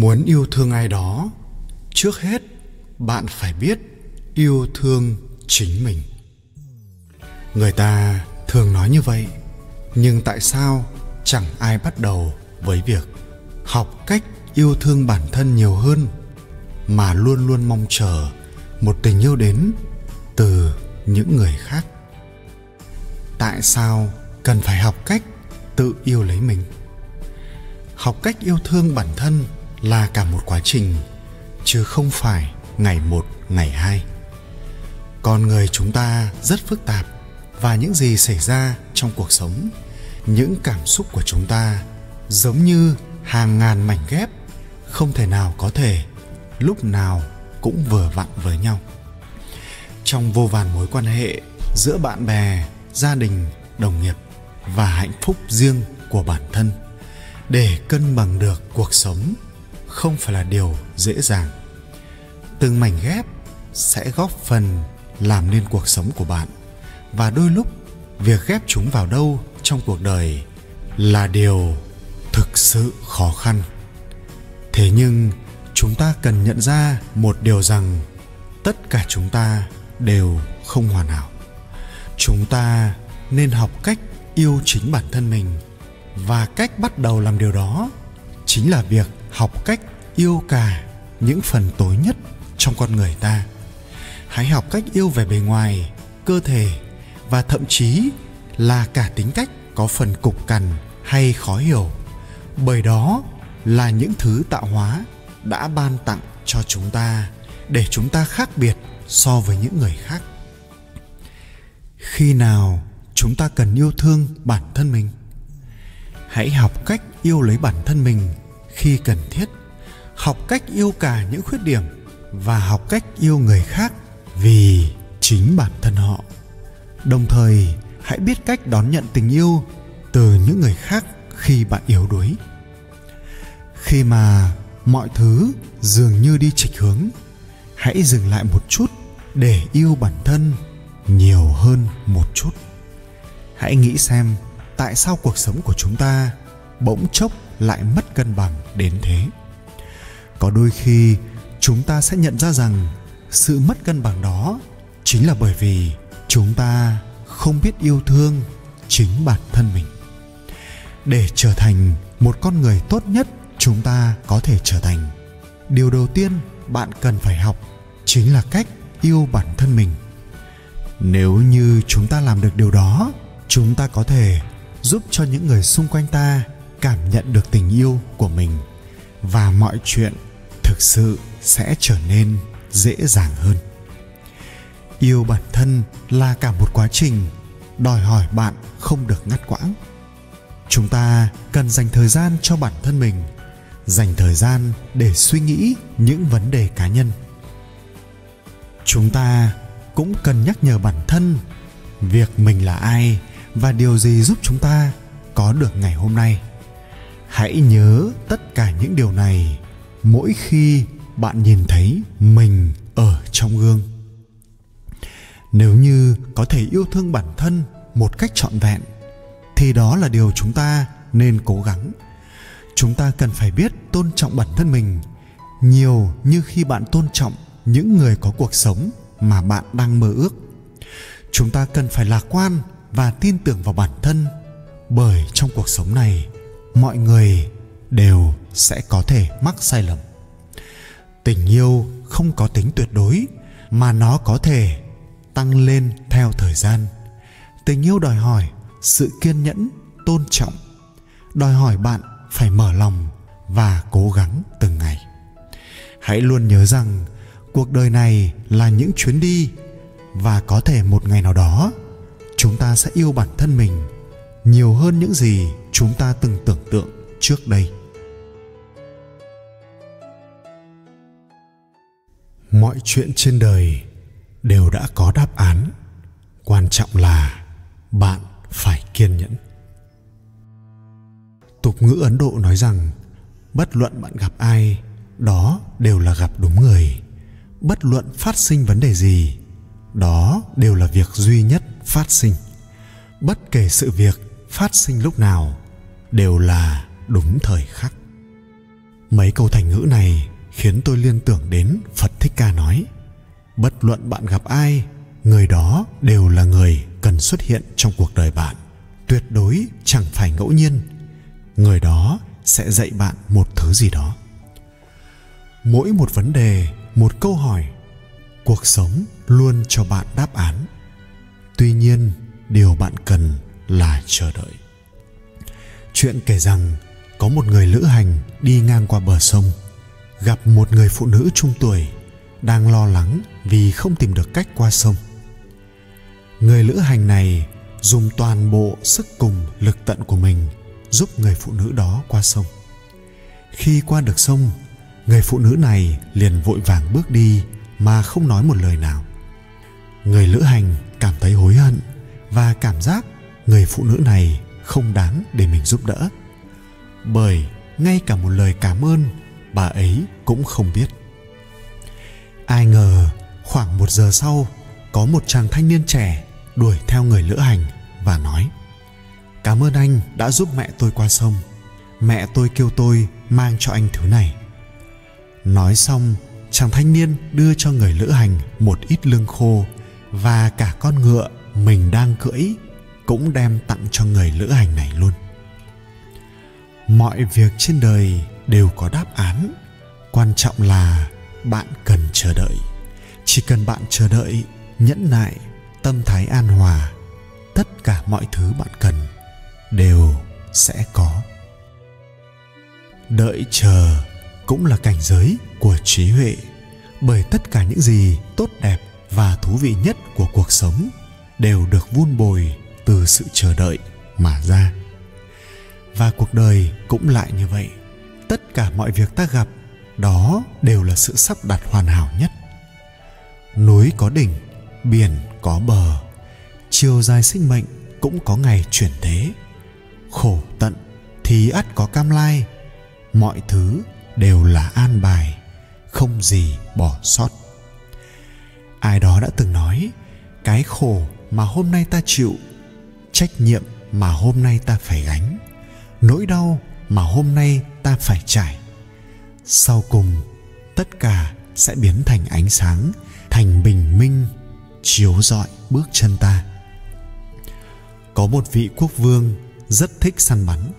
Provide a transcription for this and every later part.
muốn yêu thương ai đó, trước hết bạn phải biết yêu thương chính mình. Người ta thường nói như vậy, nhưng tại sao chẳng ai bắt đầu với việc học cách yêu thương bản thân nhiều hơn mà luôn luôn mong chờ một tình yêu đến từ những người khác? Tại sao cần phải học cách tự yêu lấy mình? Học cách yêu thương bản thân là cả một quá trình, chứ không phải ngày một, ngày hai. Con người chúng ta rất phức tạp và những gì xảy ra trong cuộc sống, những cảm xúc của chúng ta giống như hàng ngàn mảnh ghép không thể nào có thể lúc nào cũng vừa vặn với nhau. Trong vô vàn mối quan hệ giữa bạn bè, gia đình, đồng nghiệp và hạnh phúc riêng của bản thân, để cân bằng được cuộc sống không phải là điều dễ dàng. Từng mảnh ghép sẽ góp phần làm nên cuộc sống của bạn. Và đôi lúc, việc ghép chúng vào đâu trong cuộc đời là điều thực sự khó khăn. Thế nhưng, chúng ta cần nhận ra một điều rằng tất cả chúng ta đều không hoàn hảo. Chúng ta nên học cách yêu chính bản thân mình. Và cách bắt đầu làm điều đó chính là việc học cách yêu cả những phần tối nhất trong con người ta. Hãy học cách yêu về bề ngoài, cơ thể và thậm chí là cả tính cách có phần cục cằn hay khó hiểu. Bởi đó là những thứ tạo hóa đã ban tặng cho chúng ta để chúng ta khác biệt so với những người khác. Khi nào chúng ta cần yêu thương bản thân mình, hãy học cách yêu lấy bản thân mình khi cần thiết, học cách yêu cả những khuyết điểm và học cách yêu người khác vì chính bản thân họ. Đồng thời, hãy biết cách đón nhận tình yêu từ những người khác khi bạn yếu đuối. Khi mà mọi thứ dường như đi chệch hướng, hãy dừng lại một chút để yêu bản thân nhiều hơn một chút. Hãy nghĩ xem tại sao cuộc sống của chúng ta bỗng chốc lại mất cân bằng đến thế. Có đôi khi, chúng ta sẽ nhận ra rằng sự mất cân bằng đó chính là bởi vì chúng ta không biết yêu thương chính bản thân mình. Để trở thành một con người tốt nhất, chúng ta có thể trở thành. Điều đầu tiên bạn cần phải học chính là cách yêu bản thân mình. Nếu như chúng ta làm được điều đó, chúng ta có thể giúp cho những người xung quanh ta cảm nhận được tình yêu của mình và mọi chuyện thực sự sẽ trở nên dễ dàng hơn. Yêu bản thân là cả một quá trình đòi hỏi bạn không được ngắt quãng. Chúng ta cần dành thời gian cho bản thân mình, dành thời gian để suy nghĩ những vấn đề cá nhân. Chúng ta cũng cần nhắc nhở bản thân việc mình là ai và điều gì giúp chúng ta có được ngày hôm nay hãy nhớ tất cả những điều này mỗi khi bạn nhìn thấy mình ở trong gương. Nếu như có thể yêu thương bản thân một cách trọn vẹn, thì đó là điều chúng ta nên cố gắng. Chúng ta cần phải biết tôn trọng bản thân mình nhiều như khi bạn tôn trọng những người có cuộc sống mà bạn đang mơ ước. Chúng ta cần phải lạc quan và tin tưởng vào bản thân bởi trong cuộc sống này mọi người đều sẽ có thể mắc sai lầm. Tình yêu không có tính tuyệt đối, mà nó có thể tăng lên theo thời gian. Tình yêu đòi hỏi sự kiên nhẫn, tôn trọng, đòi hỏi bạn phải mở lòng và cố gắng từng ngày. Hãy luôn nhớ rằng cuộc đời này là những chuyến đi và có thể một ngày nào đó chúng ta sẽ yêu bản thân mình nhiều hơn những gì chúng ta từng tưởng tượng trước đây. Mọi chuyện trên đời đều đã có đáp án. Quan trọng là bạn phải kiên nhẫn. Tục ngữ ấn độ nói rằng, bất luận bạn gặp ai, đó đều là gặp đúng người. Bất luận phát sinh vấn đề gì, đó đều là việc duy nhất phát sinh. Bất kể sự việc phát sinh lúc nào đều là đúng thời khắc. Mấy câu thành ngữ này khiến tôi liên tưởng đến phật thích ca nói, bất luận bạn gặp ai, người đó đều là người cần xuất hiện trong cuộc đời bạn. Tuyệt đối chẳng phải ngẫu nhiên, người đó sẽ dạy bạn một thứ gì đó. Mỗi một vấn đề, một câu hỏi, cuộc sống luôn cho bạn đáp án. Tuy nhiên, điều bạn cần là chờ đợi chuyện kể rằng có một người lữ hành đi ngang qua bờ sông, gặp một người phụ nữ trung tuổi đang lo lắng vì không tìm được cách qua sông. Người lữ hành này dùng toàn bộ sức cùng lực tận của mình giúp người phụ nữ đó qua sông. Khi qua được sông, người phụ nữ này liền vội vàng bước đi mà không nói một lời nào. Người lữ hành cảm thấy hối hận và cảm giác người phụ nữ này không đáng để mình giúp đỡ. Bởi ngay cả một lời cảm ơn, bà ấy cũng không biết. Ai ngờ khoảng một giờ sau, có một chàng thanh niên trẻ đuổi theo người lữ hành và nói, cảm ơn anh đã giúp mẹ tôi qua sông. Mẹ tôi kêu tôi mang cho anh thứ này. Nói xong, chàng thanh niên đưa cho người lữ hành một ít lương khô và cả con ngựa mình đang cưỡi cũng đem tặng cho người lữ hành này luôn. Mọi việc trên đời đều có đáp án. Quan trọng là bạn cần chờ đợi. Chỉ cần bạn chờ đợi, nhẫn nại, tâm thái an hòa, tất cả mọi thứ bạn cần đều sẽ có. Đợi chờ cũng là cảnh giới của trí huệ, bởi tất cả những gì tốt đẹp và thú vị nhất của cuộc sống đều được vun bồi từ sự chờ đợi mà ra. Và cuộc đời cũng lại như vậy. Tất cả mọi việc ta gặp, đó đều là sự sắp đặt hoàn hảo nhất. Núi có đỉnh, biển có bờ, chiều dài sinh mệnh cũng có ngày chuyển thế. Khổ tận, thì ắt có cam lai, mọi thứ đều là an bài, không gì bỏ sót. Ai đó đã từng nói, cái khổ mà hôm nay ta chịu trách nhiệm mà hôm nay ta phải gánh, nỗi đau mà hôm nay ta phải trải. Sau cùng, tất cả sẽ biến thành ánh sáng, thành bình minh, chiếu rọi bước chân ta. Có một vị quốc vương rất thích săn bắn.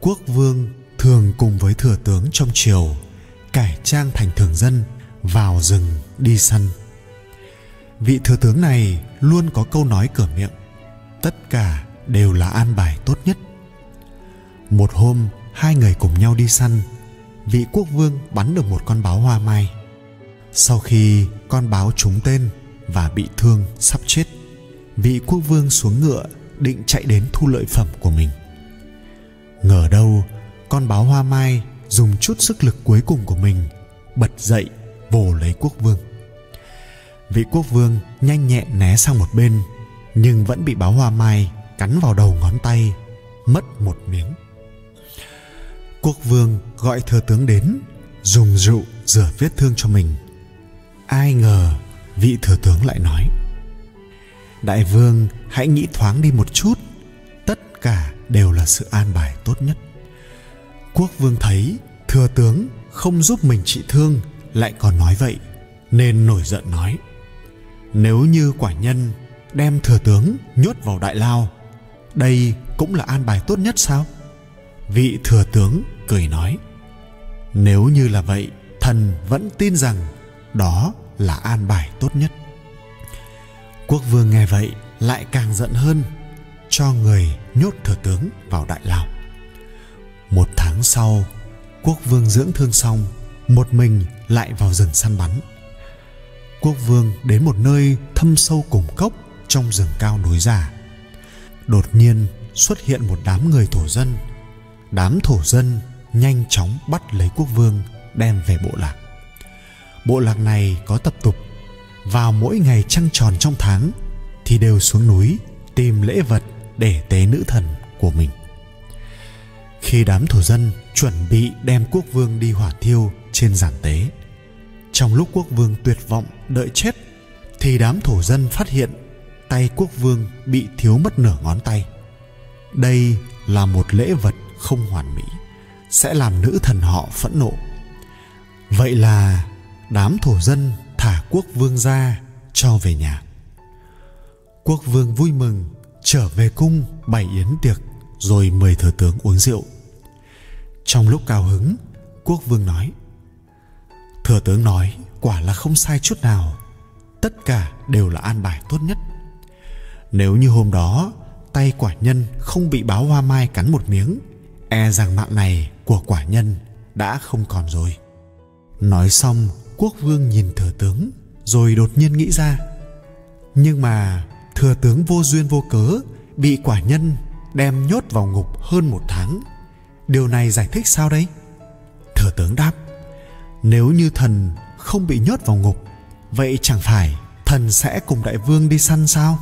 Quốc vương thường cùng với thừa tướng trong triều cải trang thành thường dân, vào rừng đi săn. Vị thừa tướng này luôn có câu nói cửa miệng tất cả đều là an bài tốt nhất. Một hôm, hai người cùng nhau đi săn, vị quốc vương bắn được một con báo hoa mai. Sau khi con báo trúng tên và bị thương sắp chết, vị quốc vương xuống ngựa định chạy đến thu lợi phẩm của mình. Ngờ đâu, con báo hoa mai dùng chút sức lực cuối cùng của mình, bật dậy vồ lấy quốc vương. Vị quốc vương nhanh nhẹn né sang một bên nhưng vẫn bị báo hoa mai cắn vào đầu ngón tay, mất một miếng. Quốc vương gọi thừa tướng đến, dùng rượu rửa vết thương cho mình. Ai ngờ vị thừa tướng lại nói, đại vương, hãy nghĩ thoáng đi một chút, tất cả đều là sự an bài tốt nhất. Quốc vương thấy thừa tướng không giúp mình trị thương, lại còn nói vậy, nên nổi giận nói, nếu như quả nhân đem thừa tướng nhốt vào đại lao. Đây cũng là an bài tốt nhất sao? Vị thừa tướng cười nói, nếu như là vậy, thần vẫn tin rằng đó là an bài tốt nhất. Quốc vương nghe vậy lại càng giận hơn, cho người nhốt thừa tướng vào đại lao. Một tháng sau, quốc vương dưỡng thương xong, một mình lại vào rừng săn bắn. Quốc vương đến một nơi thâm sâu cùng cốc trong rừng cao núi già. Đột nhiên xuất hiện một đám người thổ dân. Đám thổ dân nhanh chóng bắt lấy quốc vương, đem về bộ lạc. Bộ lạc này có tập tục, vào mỗi ngày trăng tròn trong tháng thì đều xuống núi tìm lễ vật để tế nữ thần của mình. Khi đám thổ dân chuẩn bị đem quốc vương đi hỏa thiêu trên giàn tế, trong lúc quốc vương tuyệt vọng đợi chết thì đám thổ dân phát hiện tay quốc vương bị thiếu mất nửa ngón tay. Đây là một lễ vật không hoàn mỹ, sẽ làm nữ thần họ phẫn nộ. Vậy là đám thổ dân thả quốc vương ra cho về nhà. Quốc vương vui mừng, trở về cung bày yến tiệc rồi mời thừa tướng uống rượu. Trong lúc cao hứng, quốc vương nói, thừa tướng nói quả là không sai chút nào, tất cả đều là an bài tốt nhất nếu như hôm đó, tay quả nhân không bị báo hoa mai cắn một miếng e rằng mạng này của quả nhân đã không còn rồi. Nói xong, quốc vương nhìn thừa tướng, rồi đột nhiên nghĩ ra. Nhưng mà thừa tướng vô duyên vô cớ bị quả nhân đem nhốt vào ngục hơn một tháng. Điều này giải thích sao đấy thừa tướng đáp, nếu như thần không bị nhốt vào ngục, vậy chẳng phải thần sẽ cùng đại vương đi săn sao?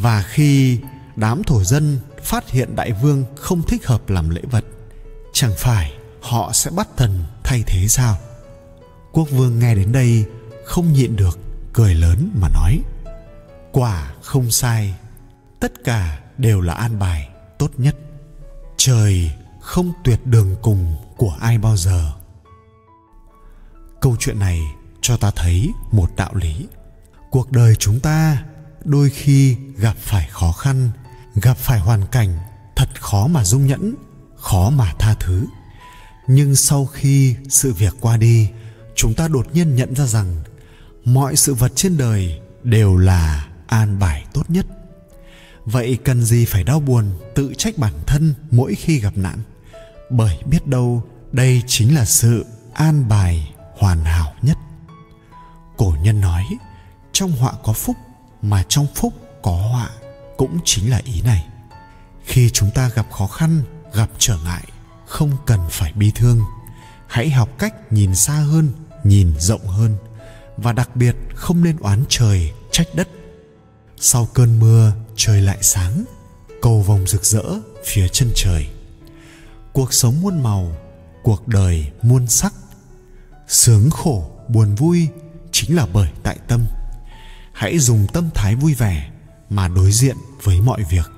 Và khi đám thổ dân phát hiện đại vương không thích hợp làm lễ vật, chẳng phải họ sẽ bắt thần thay thế sao? Quốc vương nghe đến đây không nhịn được cười lớn mà nói, quả không sai, tất cả đều là an bài tốt nhất. Trời không tuyệt đường cùng của ai bao giờ. Câu chuyện này cho ta thấy một đạo lý. Cuộc đời chúng ta đôi khi gặp phải khó khăn, gặp phải hoàn cảnh thật khó mà dung nhẫn, khó mà tha thứ. Nhưng sau khi sự việc qua đi, chúng ta đột nhiên nhận ra rằng mọi sự vật trên đời đều là an bài tốt nhất. Vậy cần gì phải đau buồn, tự trách bản thân mỗi khi gặp nạn? Bởi biết đâu đây chính là sự an bài hoàn hảo nhất. Cổ nhân nói, trong họa có phúc mà trong phúc có họa cũng chính là ý này. Khi chúng ta gặp khó khăn, gặp trở ngại, không cần phải bi thương, hãy học cách nhìn xa hơn, nhìn rộng hơn và đặc biệt không nên oán trời, trách đất. Sau cơn mưa, trời lại sáng, cầu vồng rực rỡ phía chân trời. Cuộc sống muôn màu, cuộc đời muôn sắc. Sướng khổ, buồn vui chính là bởi tại tâm hãy dùng tâm thái vui vẻ mà đối diện với mọi việc.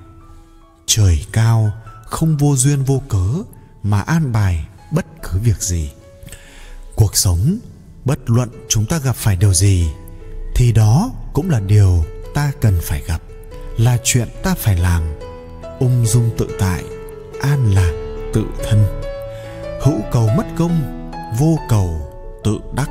Trời cao không vô duyên vô cớ mà an bài bất cứ việc gì. Cuộc sống, bất luận chúng ta gặp phải điều gì, thì đó cũng là điều ta cần phải gặp, là chuyện ta phải làm. Ung dung tự tại, an lạc tự thân. Hữu cầu mất công, vô cầu tự đắc.